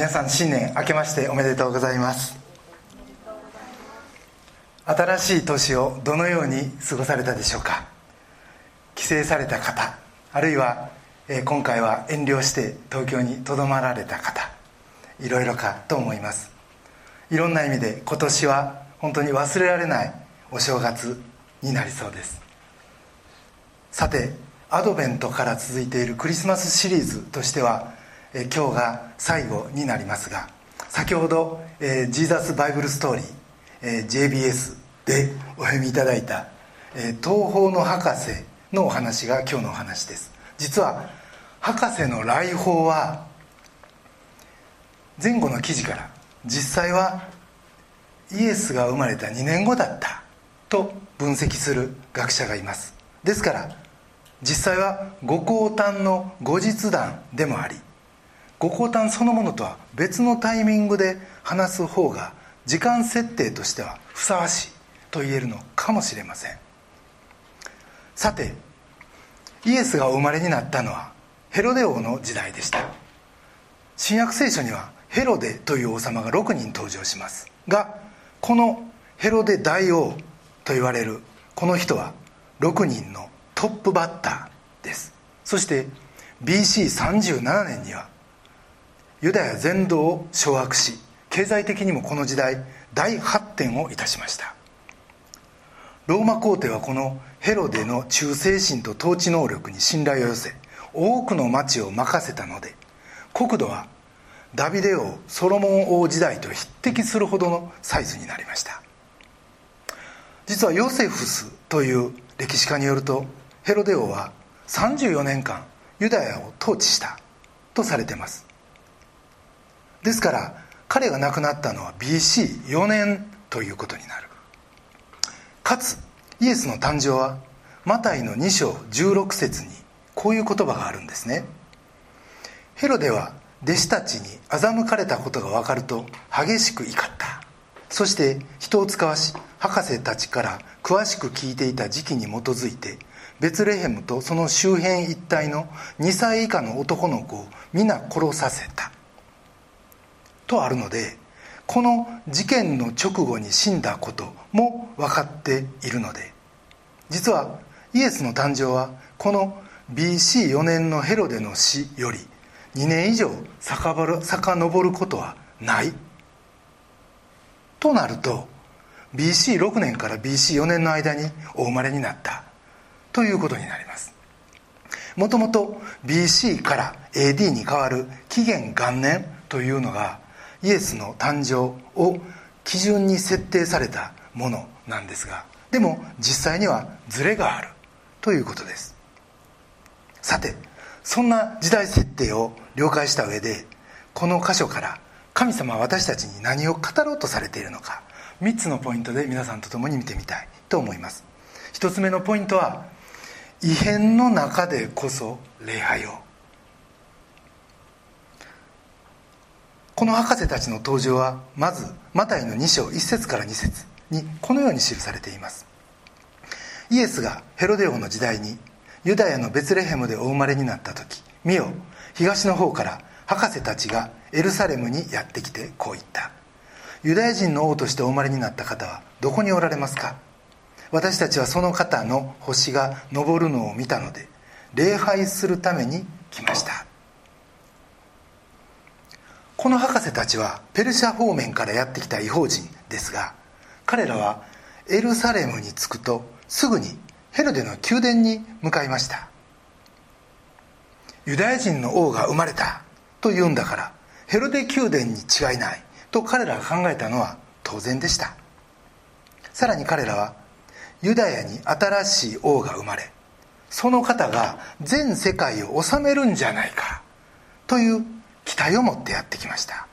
皆さん新年明けましておめでとうございます。新しい年をどのように過ごされたでしょうか。帰省された方あるいは、え今回は遠慮して東京にとどまられた方いろいろかと思います。いろんな意味で今年は本当に忘れられないお正月になりそうです。さてアドベントから続いているクリスマスシリーズとしてはえ今日が最後になりますが先ほど、えー、ジーザス・バイブル・ストーリー、えー、JBS でお読みいただいた、えー、東方の博士のお話が今日のお話です。実は博士の来訪は前後の記事から実際はイエスが生まれた2年後だったと分析する学者がいます。ですから実際はご降誕の後日談でもありご降誕そのものとは別のタイミングで話す方が時間設定としてはふさわしいと言えるのかもしれません。さてイエスがお生まれになったのはヘロデ王の時代でした。新約聖書にはヘロデという王様が6人登場しますがこのヘロデ大王と言われるこの人は6人のトップバッターです。そして BC37 年にはユダヤ全土を掌握し経済的にもこの時代大発展をいたしました。ローマ皇帝はこのヘロデの忠誠心と統治能力に信頼を寄せ多くの町を任せたので国土はダビデ王ソロモン王時代と匹敵するほどのサイズになりました。実はヨセフスという歴史家によるとヘロデ王は34年間ユダヤを統治したとされてます。ですから彼が亡くなったのは BC4 年ということになる。かつイエスの誕生はマタイの2章16節にこういう言葉があるんですね。ヘロデは弟子たちに欺かれたことが分かると激しく怒った。そして人を使わし博士たちから詳しく聞いていた時期に基づいてベツレヘムとその周辺一帯の2歳以下の男の子を皆殺させた。とあるのでこの事件の直後に死んだことも分かっているので実はイエスの誕生はこの BC4 年のヘロデの死より2年以上遡ることはない。となると BC6 年から BC4 年の間にお生まれになった。ということになります。もともと BC から AD に変わる紀元元年というのがイエスの誕生を基準に設定されたものなんですがでも実際にはズレがあるということです。さてそんな時代設定を了解した上でこの箇所から神様は私たちに何を語ろうとされているのか3つのポイントで皆さんと共に見てみたいと思います。1つ目のポイントは異変の中でこそ礼拝を。この博士たちの登場はまずマタイの2章1節から2節にこのように記されています。イエスがヘロデ王の時代にユダヤのベツレヘムでお生まれになった時見よ東の方から博士たちがエルサレムにやってきてこう言った。ユダヤ人の王としてお生まれになった方はどこにおられますか？私たちはその方の星が昇るのを見たので礼拝するために来ました。この博士たちはペルシャ方面からやってきた違法人ですが彼らはエルサレムに着くとすぐにヘロデの宮殿に向かいました。ユダヤ人の王が生まれたと言うんだからヘロデ宮殿に違いないと彼らが考えたのは当然でした。さらに彼らはユダヤに新しい王が生まれその方が全世界を治めるんじゃないかという期待を持ってやってきました。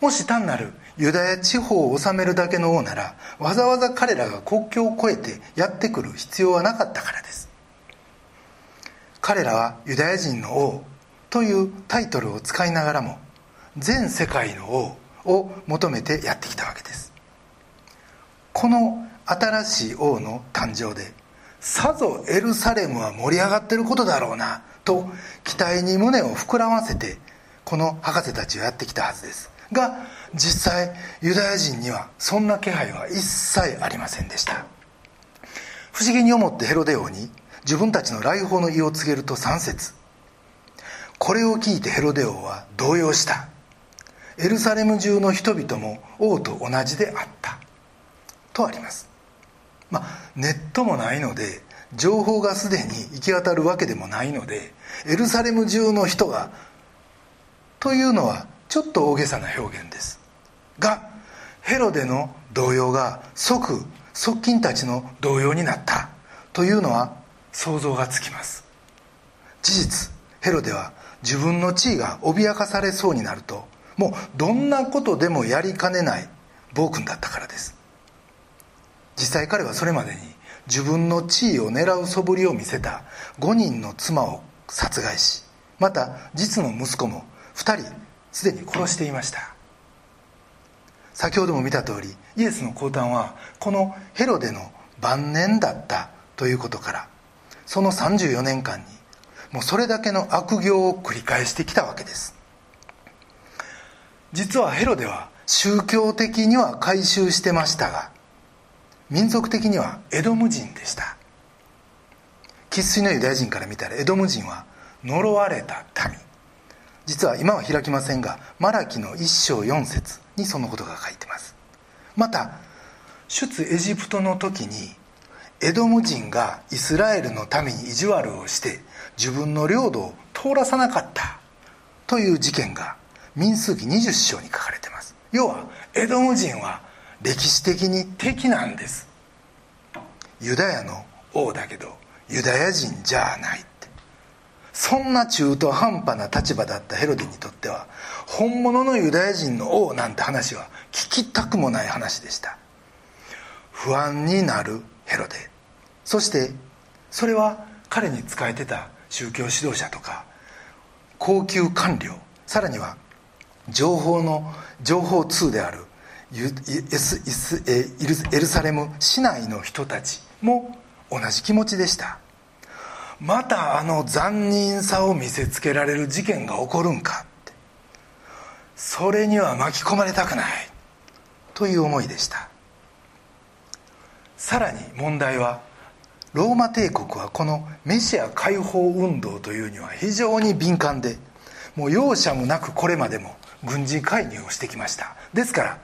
もし単なるユダヤ地方を治めるだけの王ならわざわざ彼らが国境を越えてやってくる必要はなかったからです。彼らはユダヤ人の王というタイトルを使いながらも全世界の王を求めてやってきたわけです。この新しい王の誕生でさぞエルサレムは盛り上がってることだろうな。と期待に胸を膨らませてこの博士たちはやってきたはずです。が実際ユダヤ人にはそんな気配は一切ありませんでした。不思議に思ってヘロデ王に自分たちの来訪の意を告げると3節。これを聞いてヘロデ王は動揺した。エルサレム中の人々も王と同じであった。とあります。まあネットもないので情報がすでに行き渡るわけでもないのでエルサレム中の人がというのはちょっと大げさな表現です。がヘロデの動揺が即側近たちの動揺になった。というのは想像がつきます。事実ヘロデは自分の地位が脅かされそうになるともうどんなことでもやりかねない暴君だったからです。実際彼はそれまでに自分の地位を狙う素振りを見せた。5人の妻を殺害しまた実の息子も2人すでに殺していました。先ほども見た通りイエスの降誕はこのヘロデの晩年だったということからその34年間にもうそれだけの悪行を繰り返してきたわけです。実はヘロデは宗教的には改宗してましたが民族的にはエドム人でした。生粋のユダヤ人から見たらエドム人は呪われた民実は今は開きませんがマラキの一章四節にそのことが書いてます。また出エジプトの時にエドム人がイスラエルのために意地悪をして自分の領土を通らさなかった。という事件が民数記20章に書かれてます。要はエドム人は歴史的に敵なんです。ユダヤの王だけどユダヤ人じゃないって。そんな中途半端な立場だったヘロデにとっては本物のユダヤ人の王なんて話は聞きたくもない話でした。不安になるヘロデ。そしてそれは彼に仕えてた宗教指導者とか高級官僚さらには情報の情報通であるエルサレム市内の人たちも同じ気持ちでした。またあの残忍さを見せつけられる事件が起こるんかって。それには巻き込まれたくない。という思いでした。さらに問題はローマ帝国はこのメシア解放運動というには非常に敏感でもう容赦もなくこれまでも軍事介入をしてきました。ですから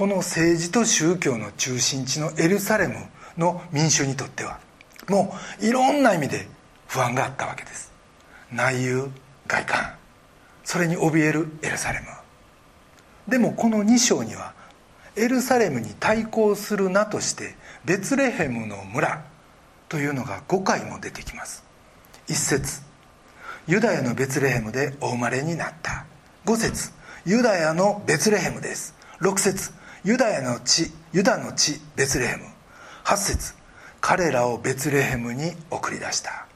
この政治と宗教の中心地のエルサレムの民衆にとってはもういろんな意味で不安があったわけです。内憂外観それに怯えるエルサレム。でもこの2章にはエルサレムに対抗する名としてベツレヘムの村というのが5回も出てきます。1節。ユダヤのベツレヘムでお生まれになった。5節。ユダヤのベツレヘムです。6節。ユダヤの地ユダの地ベツレヘム。8節彼らをベツレヘムに送り出した。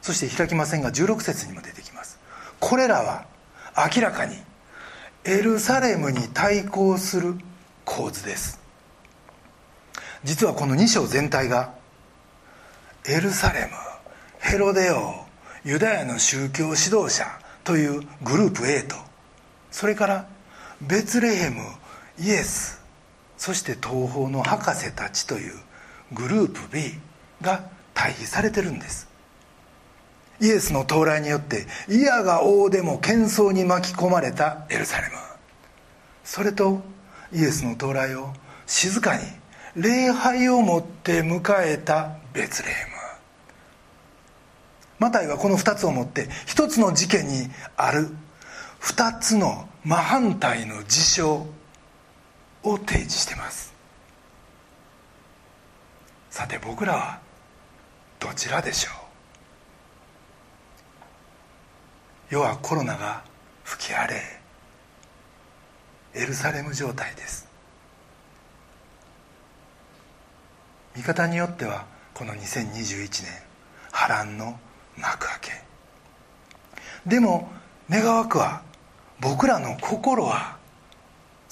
そして開きませんが16節にも出てきます。これらは明らかにエルサレムに対抗する構図です。実はこの2章全体がエルサレムヘロデオユダヤの宗教指導者というグループ A とそれからベツレヘムイエス。そして東方の博士たちというグループ B が対比されてるんです。イエスの到来によっていやが王でも喧騒に巻き込まれたエルサレム。それとイエスの到来を静かに礼拝をもって迎えたベツレヘム。マタイはこの2つをもって1つの事件にある2つの真反対の事象を提示してます。さて僕らはどちらでしょう？世はコロナが吹き荒れエルサレム状態です。見方によってはこの2021年波乱の幕開け。でも願わくは僕らの心は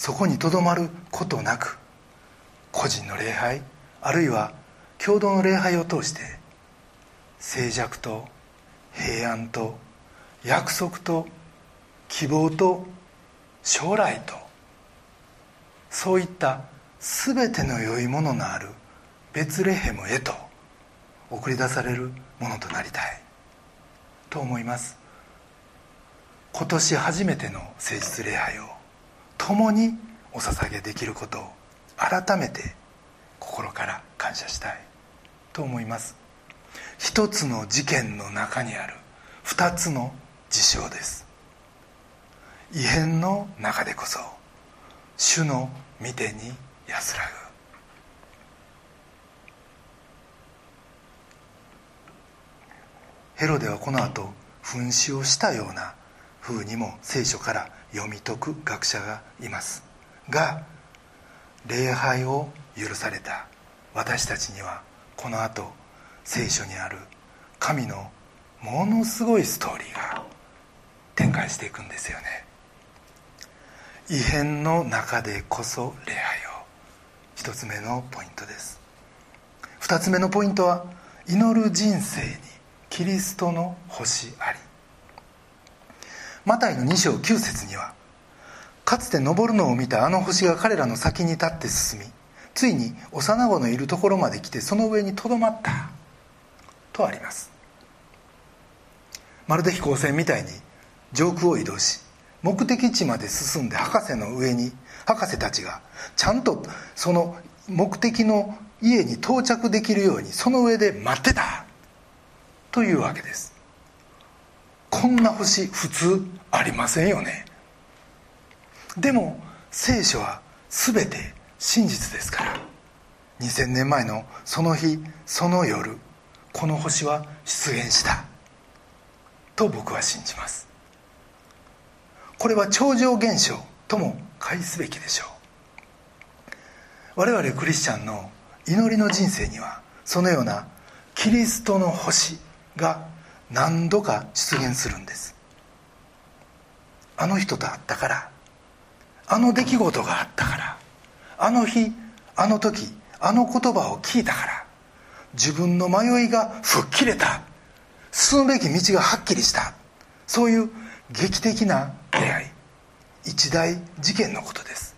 そこにとどまることなく個人の礼拝あるいは共同の礼拝を通して静寂と平安と約束と希望と将来とそういった全ての良いもののあるベツレヘムへと送り出されるものとなりたいと思います。今年初めての誠実礼拝を共にお捧げできることを改めて心から感謝したいと思います。一つの事件の中にある。二つの事象です。異変の中でこそ主の御手に安らぐ。ヘロデはこの後噴死をしたような風にも聖書から読み解く学者がいます。が礼拝を許された。私たちにはこの後聖書にある神のものすごいストーリーが展開していくんですよね。異変の中でこそ礼拝を。一つ目のポイントです。二つ目のポイントは祈る人生にキリストの星あり。マタイの2章9節にはかつて昇るのを見たあの星が彼らの先に立って進みついに幼子のいるところまで来てその上にとどまったとあります。まるで飛行船みたいに上空を移動し目的地まで進んで博士の上に博士たちがちゃんとその目的の家に到着できるようにその上で待ってたというわけです。こんな星普通。ありませんよね。でも聖書は全て真実ですから。2000年前のその日その夜この星は出現した。と僕は信じます。これは超常現象とも解すべきでしょう。我々クリスチャンの祈りの人生にはそのようなキリストの星が何度か出現するんです。あの人と会ったからあの出来事があったからあの日あの時あの言葉を聞いたから自分の迷いが吹っ切れた進むべき道がはっきりしたそういう劇的な出会い一大事件のことです。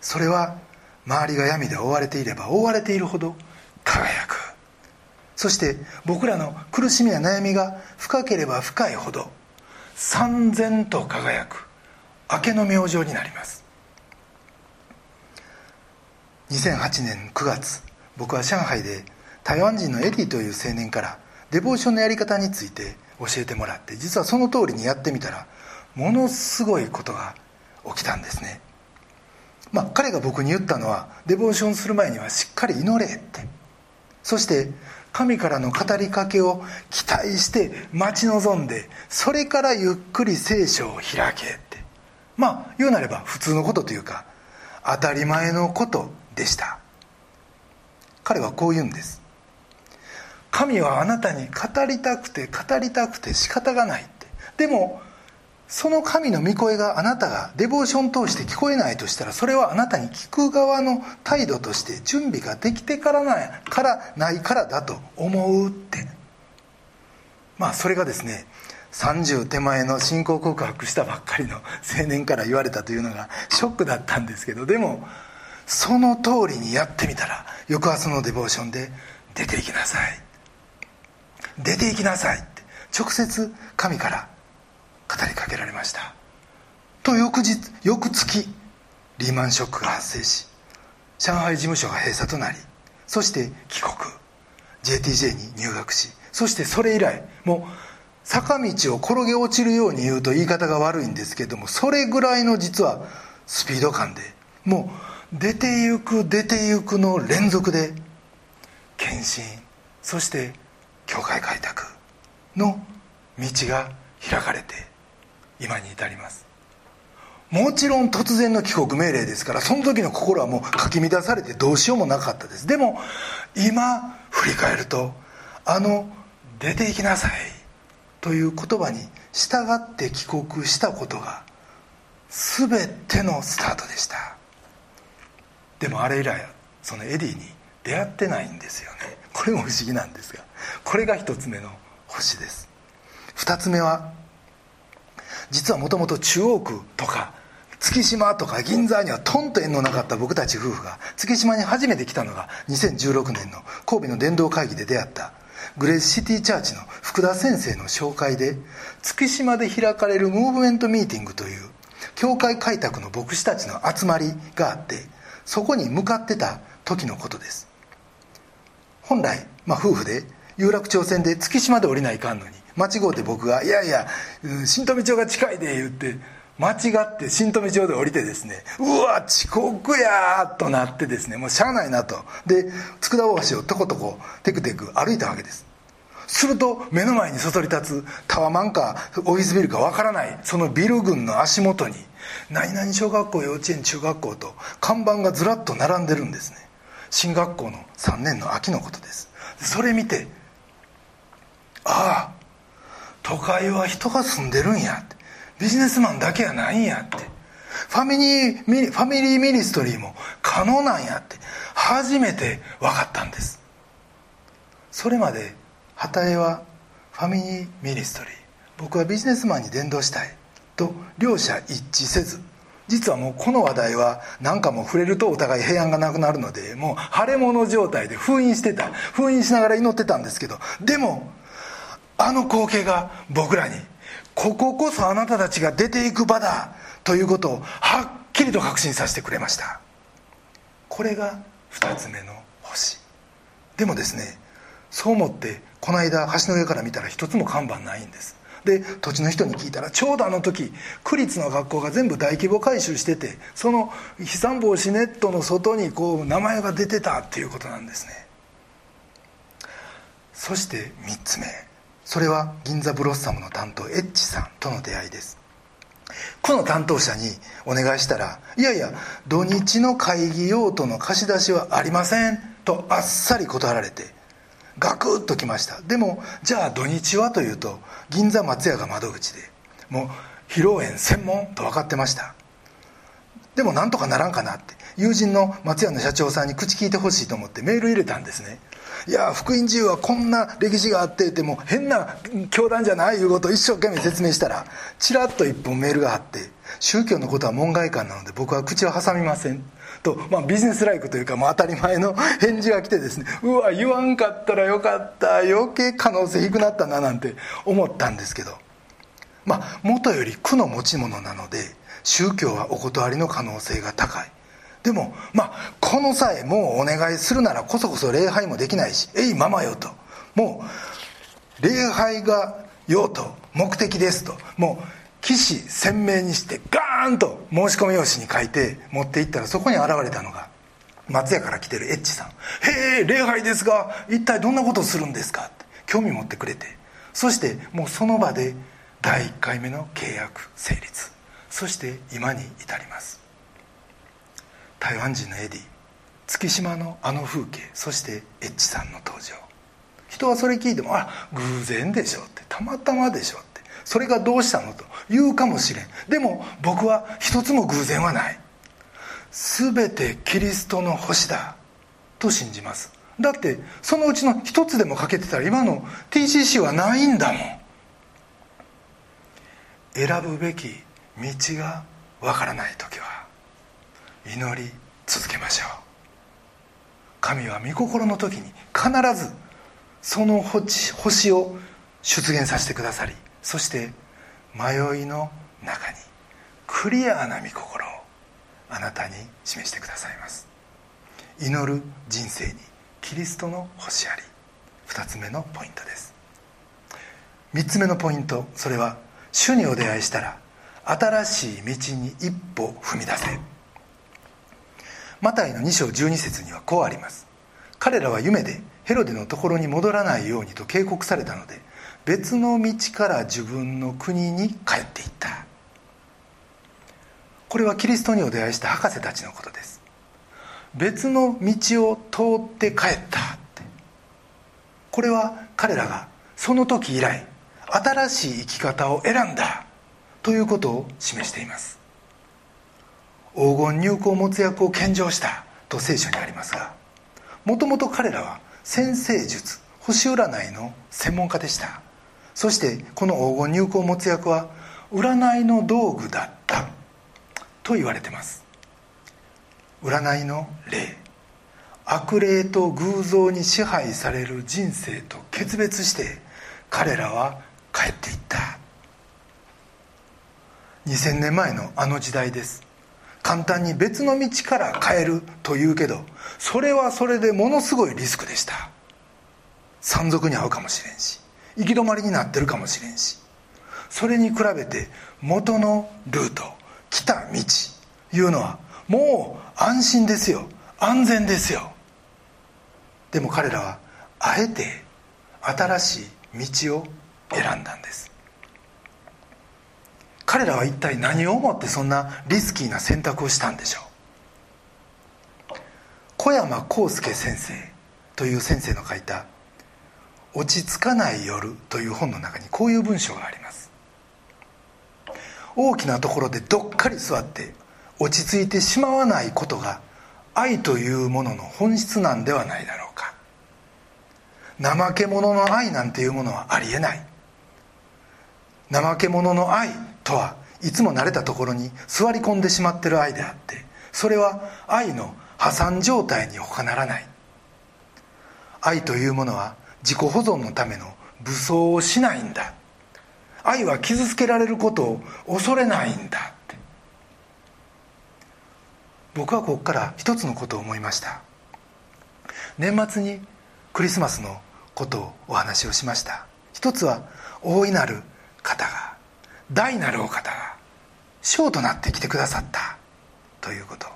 それは周りが闇で覆われていれば覆われているほど輝く。そして僕らの苦しみや悩みが深ければ深いほど三千と輝く明けの明星になります。2008年9月僕は上海で台湾人のエディという青年からデボーションのやり方について教えてもらって実はその通りにやってみたらものすごいことが起きたんですね。まあ彼が僕に言ったのはデボーションする前にはしっかり祈れって。そして神からの語りかけを期待して待ち望んでそれからゆっくり聖書を開けって。まあ言うなれば普通のことというか当たり前のことでした。彼はこう言うんです。神はあなたに語りたくて語りたくて仕方がないって。でもその神の御声があなたがデボーション通して聞こえないとしたらそれはあなたに聞く側の態度として準備ができてからないからないからだと思うって。まあそれがですね30手前の信仰告白したばっかりの青年から言われたというのがショックだったんですけどでもその通りにやってみたら翌朝のデボーションで出ていきなさい。出ていきなさいって。直接神から語りかけられました。と翌日翌月リーマンショックが発生し上海事務所が閉鎖となりそして帰国。JTJ に入学しそしてそれ以来もう坂道を転げ落ちるように言うと言い方が悪いんですけどもそれぐらいの実はスピード感でもう出てゆく出てゆくの連続で献身そして教会開拓の道が開かれて今に至ります。もちろん突然の帰国命令ですからその時の心はもうかき乱されてどうしようもなかったです。でも今振り返るとあの「出ていきなさい」という言葉に従って帰国したことが全てのスタートでした。でもあれ以来そのエディに出会ってないんですよね。これも不思議なんですがこれが一つ目の星です。二つ目は実はもともと中央区とか月島とか銀座にはとんと縁のなかった僕たち夫婦が月島に初めて来たのが2016年の神戸の伝道会議で出会ったグレースシティチャーチの福田先生の紹介で月島で開かれるムーブメントミーティングという教会開拓の牧師たちの集まりがあってそこに向かってた時のことです。本来、まあ、夫婦で有楽町線で月島で降りないかんのに間違うて僕が「いやいや新富町が近いで」言って間違って新富町で降りてですねうわ遅刻やとなってですねもうしゃあないなと。で佃大橋をとことこテクテク歩いたわけです。すると目の前にそそり立つタワマンかオフィスビルかわからないそのビル群の足元に何々小学校幼稚園中学校と看板がずらっと並んでるんですね。神学校の3年の秋のことです。それ見てああ都会は人が住んでるんやって。ビジネスマンだけやないんやって。ファミリー family ministry も可能なんやって。初めて分かったんです。それまで旗絵はファミリーミニストリー。僕はビジネスマンに伝道したいと両者一致せず。実はもうこの話題は何かも触れるとお互い平安がなくなるのでもう腫れ物状態で封印してた。封印しながら祈ってたんですけどでもあの光景が僕らにこここそあなたたちが出ていく場だということをはっきりと確信させてくれました。これが2つ目の星。でもですねそう思ってこの間橋の上から見たら一つも看板ないんです。で土地の人に聞いたらちょうどあの時区立の学校が全部大規模改修しててその飛散防止ネットの外にこう名前が出てたっていうことなんですね。そして3つ目。それは銀座ブロッサムの担当エッチさんとの出会いです。区の担当者にお願いしたら「いやいや土日の会議用途の貸し出しはありません」とあっさり断られてガクッときました。でもじゃあ土日はというと銀座松屋が窓口でもう披露宴専門と分かってました。でもなんとかならんかなって友人の松屋の社長さんに口聞いてほしいと思ってメール入れたんですね。いや福音自由はこんな歴史があってても変な教団じゃないいうことを一生懸命説明したらちらっと一本メールがあって宗教のことは門外漢なので僕は口を挟みません。と、まあ、ビジネスライクというか、まあ、当たり前の返事が来てですねうわ言わんかったらよかった余計可能性低くなったななんて思ったんですけどまあ元より苦の持ち物なので宗教はお断りの可能性が高い。でもまあこの際もうお願いするならこそこそ礼拝もできないしえいままよと。もう礼拝が用途目的ですと。もう起死鮮明にしてガーンと申し込み用紙に書いて持って行ったらそこに現れたのが松屋から来てるエッチさん「へえ礼拝ですが一体どんなことをするんですか?」って興味持ってくれて。そしてもうその場で第1回目の契約成立。そして今に至ります。台湾人のエディ月島のあの風景そしてエッチさんの登場。人はそれ聞いても「あ偶然でしょ」って「たまたまでしょ」ってそれがどうしたの？と言うかもしれん。でも僕は一つも偶然はない。全てキリストの星だ。と信じます。だってそのうちの一つでも欠けてたら今の TCC はないんだもん。選ぶべき道がわからない時は祈り続けましょう。神は御心の時に必ずその星を出現させてくださりそして迷いの中にクリアな御心をあなたに示してくださいます。祈る人生にキリストの星あり。2つ目のポイントです。3つ目のポイントそれは主にお出会いしたら新しい道に一歩踏み出せ。マタイの2章12節にはこうあります。彼らは夢でヘロデのところに戻らないようにと警告されたので別の道から自分の国に帰っていった。これはキリストにお出会いした博士たちのことです。別の道を通って帰ったって。これは彼らがその時以来新しい生き方を選んだということを示しています。黄金入港没薬を献上したと聖書にありますがもともと彼らは先生術星占いの専門家でした。そしてこの黄金入港没薬は占いの道具だったと言われてます。占いの霊悪霊と偶像に支配される人生と決別して彼らは帰っていった。2000年前のあの時代です。簡単に別の道から変えるというけどそれはそれでものすごいリスクでした。山賊に遭うかもしれんし行き止まりになってるかもしれんしそれに比べて元のルート来た道いうのはもう安心ですよ。安全ですよ。でも彼らはあえて新しい道を選んだんです。彼らは一体何を思ってそんなリスキーな選択をしたんでしょう？小山康介先生という先生の書いた「落ち着かない夜」という本の中にこういう文章があります。大きなところでどっかり座って落ち着いてしまわないことが愛というものの本質なんではないだろうか。怠け者の愛なんていうものはありえない。怠け者の愛とはいつも慣れたところに座り込んでしまってる愛であってそれは愛の破産状態に他ならない。愛というものは自己保存のための武装をしないんだ。愛は傷つけられることを恐れないんだって。僕はここから一つのことを思いました。年末にクリスマスのことをお話をしました。一つは大いなる方が大なるお方が将となってきてくださったということ。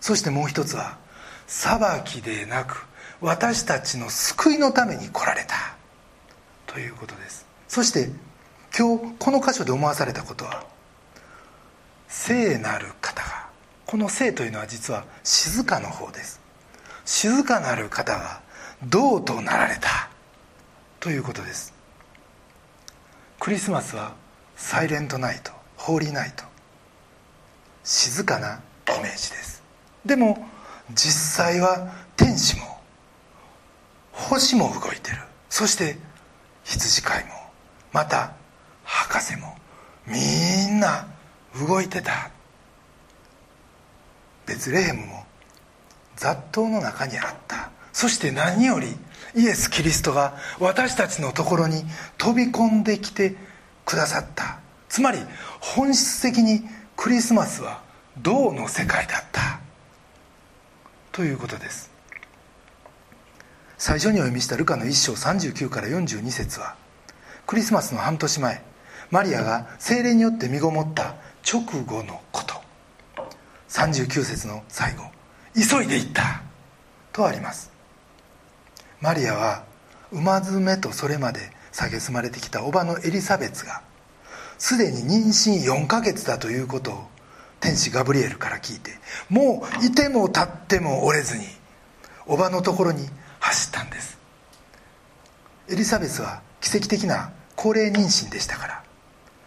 そしてもう一つは裁きでなく私たちの救いのために来られたということです。そして今日この箇所で思わされたことは聖なる方がこの聖というのは実は静かの方です。静かなる方が道となられたということです。クリスマスはサイレントナイトホーリーナイト。静かなイメージです。でも実際は天使も星も動いてる。そして羊飼いもまた博士もみんな動いてた。ベツレヘムも雑踏の中にあった。そして何よりイエス・キリストが私たちのところに飛び込んできてくださった。つまり本質的にクリスマスは銅の世界だった。ということです。最初にお読みしたルカの1章39から42節はクリスマスの半年前マリアが精霊によって身ごもった直後のこと。39節の最後「急いで行った」とあります。マリアは馬詰めとそれまで蔑まれてきた叔母のエリザベツがすでに妊娠4ヶ月だということを天使ガブリエルから聞いてもういても立っても折れずに叔母のところに走ったんです。エリザベスは奇跡的な高齢妊娠でしたから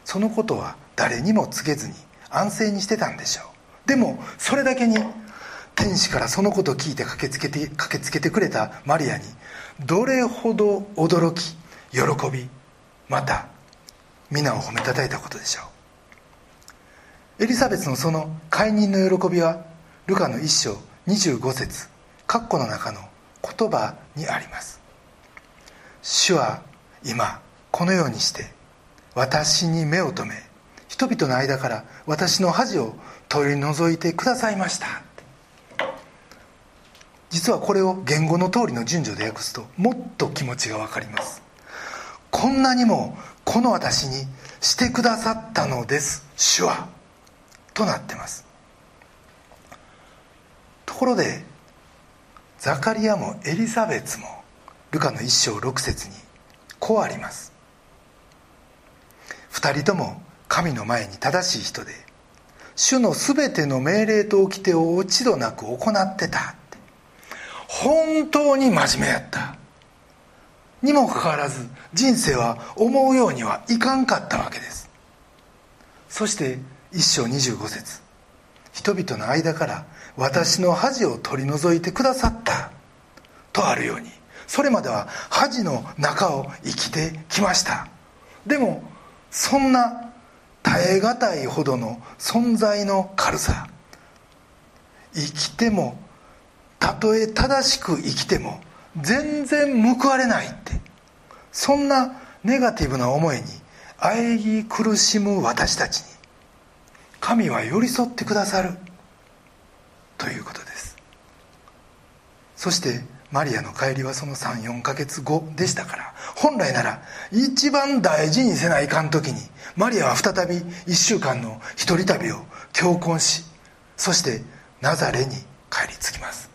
そのことは誰にも告げずに安静にしてたんでしょう。でもそれだけに天使からそのことを聞いて駆けつけて駆けつけてくれたマリアにどれほど驚き喜びまた皆を褒めたたえたことでしょう。エリザベスのその解任の喜びはルカの一章25節括弧の中の言葉にあります。主は今このようにして私に目を留め人々の間から私の恥を取り除いてくださいました。実はこれを言語の通りの順序で訳すともっと気持ちが分かります。こんなにもこの私にしてくださったのです。主は。となってます。ところでザカリアもエリザベツもルカの一章六節にこうあります。二人とも神の前に正しい人で主のすべての命令と掟を落ち度なく行ってた本当に真面目やった。にもかかわらず人生は思うようにはいかんかったわけです。そして一章25節。人々の間から私の恥を取り除いてくださったとあるように。それまでは恥の中を生きてきました。でもそんな耐え難いほどの存在の軽さ。生きてもたとえ正しく生きても全然報われないってそんなネガティブな思いに喘ぎ苦しむ私たちに神は寄り添ってくださるということです。そしてマリアの帰りはその34ヶ月後でしたから本来なら一番大事にせないかん時にマリアは再び1週間の一人旅を強行しそしてナザレに帰り着きます。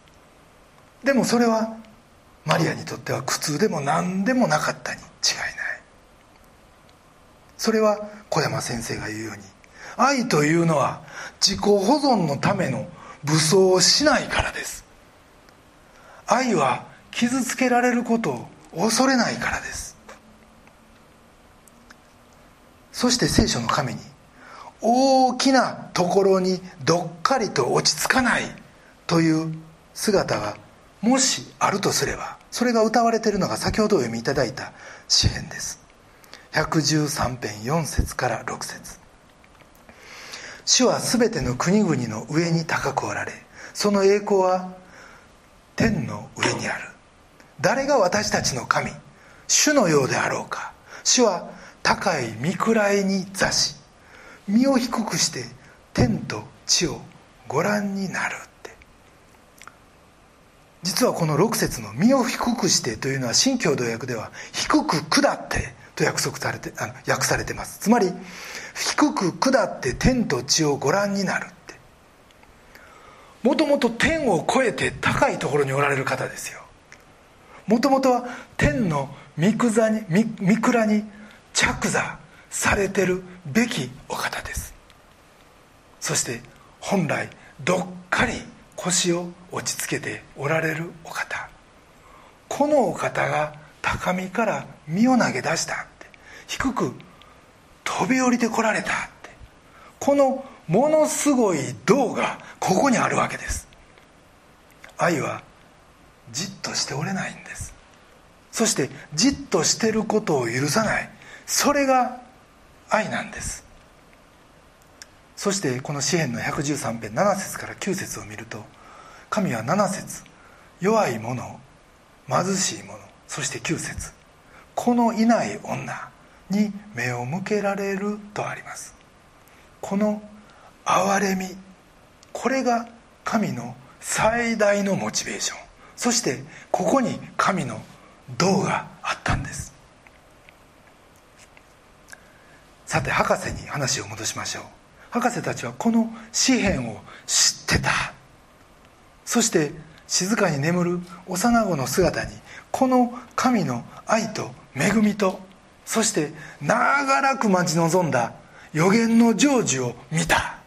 でもそれはマリアにとっては苦痛でも何でもなかったに違いない。それは小山先生が言うように愛というのは自己保存のための武装をしないからです。愛は傷つけられることを恐れないからです。そして聖書の神に大きなところにどっかりと落ち着かないという姿がもしあるとすればそれが歌われているのが先ほどお読みいただいた詩篇です。113編4節から6節。主はすべての国々の上に高くおられその栄光は天の上にある。誰が私たちの神主のようであろうか。主は高い見位に座し身を低くして天と地をご覧になる。実はこの6節の「身を低くして」というのは新共同訳では「低く下って」と約束されてあの訳されてます。つまり低く下って天と地をご覧になるって。もともと天を越えて高いところにおられる方ですよ。もともとは天の御座に御蔵に着座されてるべきお方です。そして本来どっかり腰を落ち着けておられるお方。このお方が高みから身を投げ出したって。低く飛び降りてこられたって。このものすごい銅がここにあるわけです。愛はじっとしておれないんです。そしてじっとしてることを許さない。それが愛なんです。そしてこの詩篇の113編7節から9節を見ると神は7節弱い者貧しい者そして9節このいない女に目を向けられるとあります。この憐れみこれが神の最大のモチベーション。そしてここに神の道があったんです。さて博士に話を戻しましょう。博士たちはこの詩篇を知ってた。そして静かに眠る幼子の姿にこの神の愛と恵みとそして長らく待ち望んだ予言の成就を見た。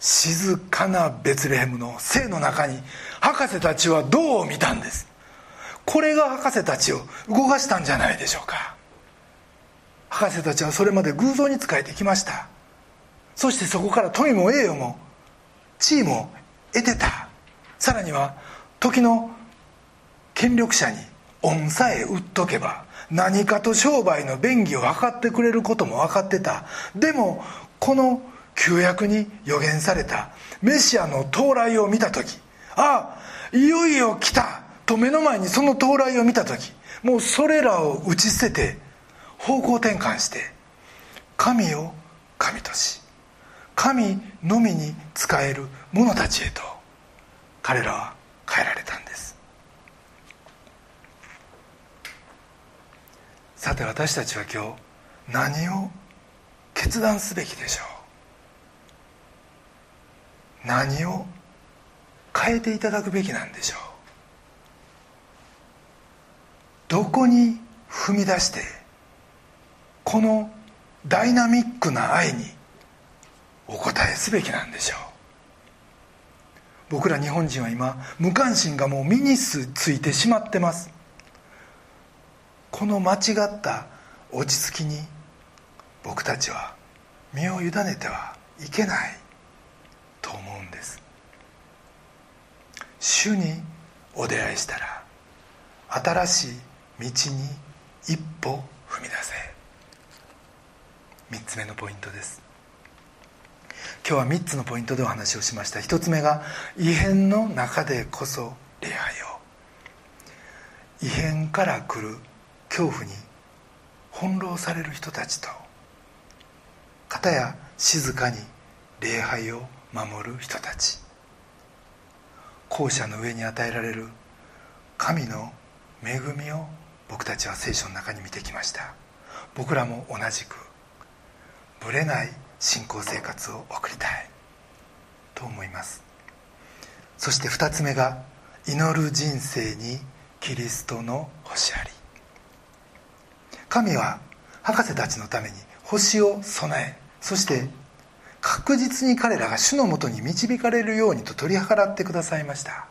静かなベツレヘムの生の中に博士たちはどう見たんです？これが博士たちを動かしたんじゃないでしょうか。博士たちはそれまで偶像に仕えてきました。そしてそこから富も栄誉も地位も得てた。さらには時の権力者に恩さえ売っとけば何かと商売の便宜を図ってくれることも分かってた。でもこの旧約に予言されたメシアの到来を見た時ああいよいよ来たと目の前にその到来を見た時もうそれらを打ち捨てて方向転換して神を神とし神のみに仕える者たちへと彼らは変えられたんです。さて私たちは今日何を決断すべきでしょう？何を変えていただくべきなんでしょう？どこに踏み出してこのダイナミックな愛にお答えすべきなんでしょう。僕ら日本人は今無関心がもう身についてしまってます。この間違った落ち着きに僕たちは身を委ねてはいけないと思うんです。主にお出会いしたら新しい道に一歩踏み出せ。3つ目のポイントです。今日は3つのポイントでお話をしました。1つ目が異変の中でこそ礼拝を。異変から来る恐怖に翻弄される人たちと片や静かに礼拝を守る人たち。後者の上に与えられる神の恵みを僕たちは聖書の中に見てきました。僕らも同じくぶれない信仰生活を送りたいと思います。そして2つ目が祈る人生にキリストの星あり。神は博士たちのために星を備えそして確実に彼らが主のもとに導かれるようにと取り計らってくださいました。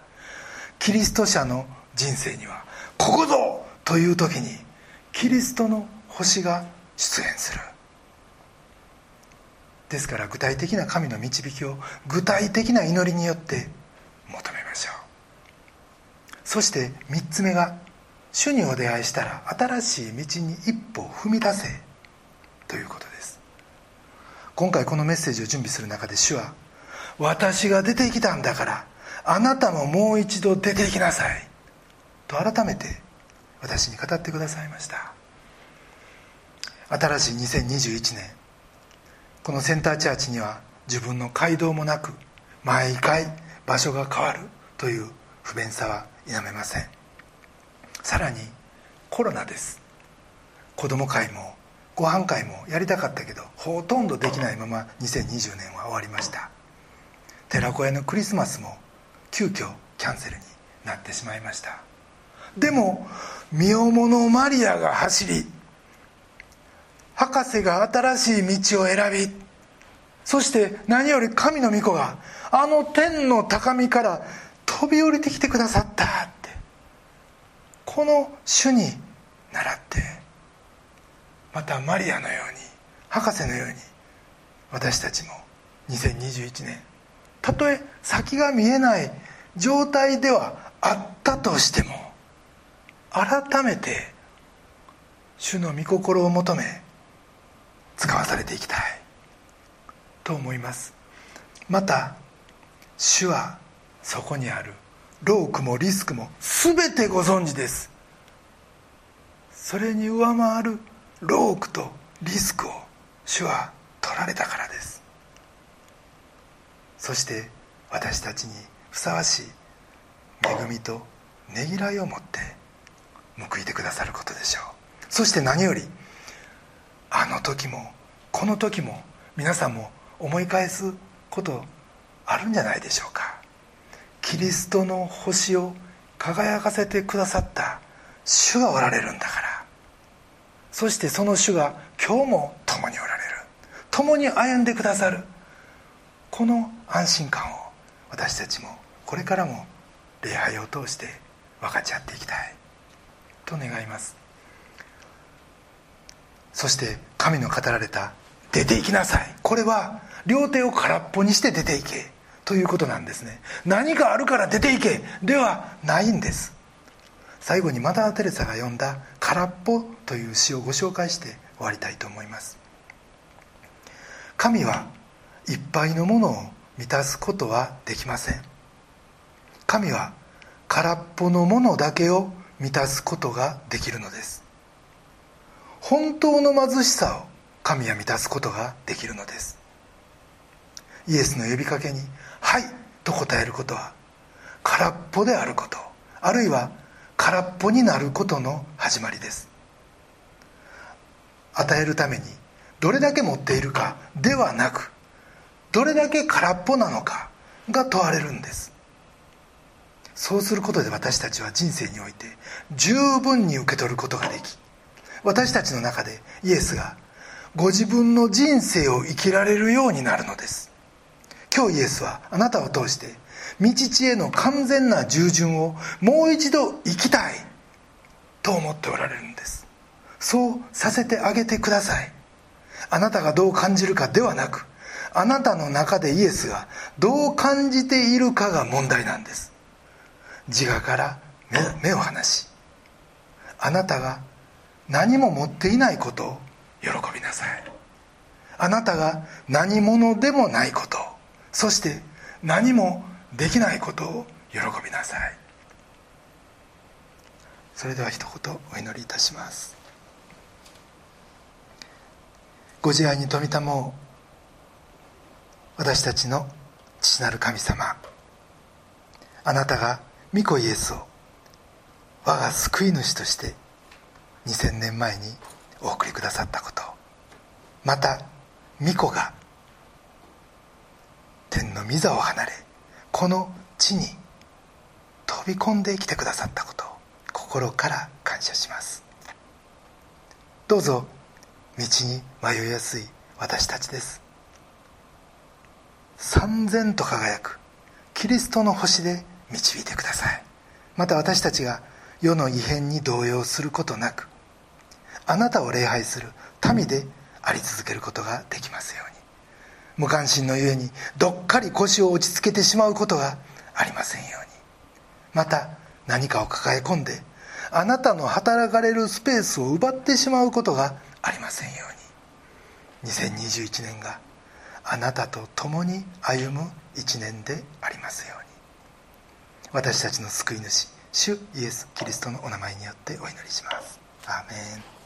キリスト者の人生にはここぞという時にキリストの星が出現する。ですから具体的な神の導きを具体的な祈りによって求めましょう。そして3つ目が主にお出会いしたら新しい道に一歩踏み出せということです。今回このメッセージを準備する中で主は私が出てきたんだからあなたももう一度出ていきなさいと改めて私に語ってくださいました。新しい2021年このセンターチャーチには自分の街道もなく毎回場所が変わるという不便さは否めません。さらにコロナです。子供会もご飯会もやりたかったけどほとんどできないまま2020年は終わりました。寺子屋のクリスマスも急遽キャンセルになってしまいました。でも身重のマリアが走り博士が新しい道を選びそして何より神の御子があの天の高みから飛び降りてきてくださったってこの主に倣ってまたマリアのように博士のように私たちも2021年たとえ先が見えない状態ではあったとしても改めて主の御心を求め使わされていきたい。と思います。また主はそこにある。ロークもリスクも全てご存知です。それに上回る。ロークとリスクを主は取られたからです。そして私たちにふさわしい。恵みとねぎらいを持って報いてくださることでしょう。そして何よりあの時もこの時も皆さんも思い返すことあるんじゃないでしょうか。キリストの星を輝かせてくださった主がおられるんだから。そしてその主が今日も共におられる。共に歩んでくださる。この安心感を私たちもこれからも礼拝を通して分かち合っていきたい。と願います。そして神の語られた「出て行きなさい」これは両手を空っぽにして出ていけ。ということなんですね。何かあるから出ていけ。ではないんです。最後にマダー・テレサが読んだ「空っぽ」という詩をご紹介して終わりたいと思います。神はいっぱいのものを満たすことはできません。神は空っぽのものだけを満たすことができるのです。本当の貧しさを神は満たすことができるのです。イエスの呼びかけに「はい」と答えることは空っぽであることあるいは空っぽになることの始まりです。与えるためにどれだけ持っているかではなくどれだけ空っぽなのかが問われるんです。そうすることで私たちは人生において十分に受け取ることができ私たちの中でイエスがご自分の人生を生きられるようになるのです。今日イエスはあなたを通して道地への完全な従順をもう一度生きたいと思っておられるんです。そうさせてあげてください。あなたがどう感じるかではなくあなたの中でイエスがどう感じているかが問題なんです。自我から目を離しあなたが何も持っていないことを喜びなさい。あなたが何者でもないことそして何もできないことを喜びなさい。それでは一言お祈りいたします。ご自愛に富たも私たちの父なる神様。あなたが御子イエスを我が救い主として2000年前にお送りくださったこと。また御子が天の御座を離れこの地に飛び込んできてくださったことを心から感謝します。どうぞ道に迷いやすい私たちです。三千と輝くキリストの星で導いてください。また私たちが世の異変に動揺することなくあなたを礼拝する民であり続けることができますように。無関心のゆえにどっかり腰を落ち着けてしまうことがありませんように。また何かを抱え込んであなたの働かれるスペースを奪ってしまうことがありませんように。2021年があなたと共に歩む一年でありますように。私たちの救い主主イエス・キリストのお名前によってお祈りします。アーメン。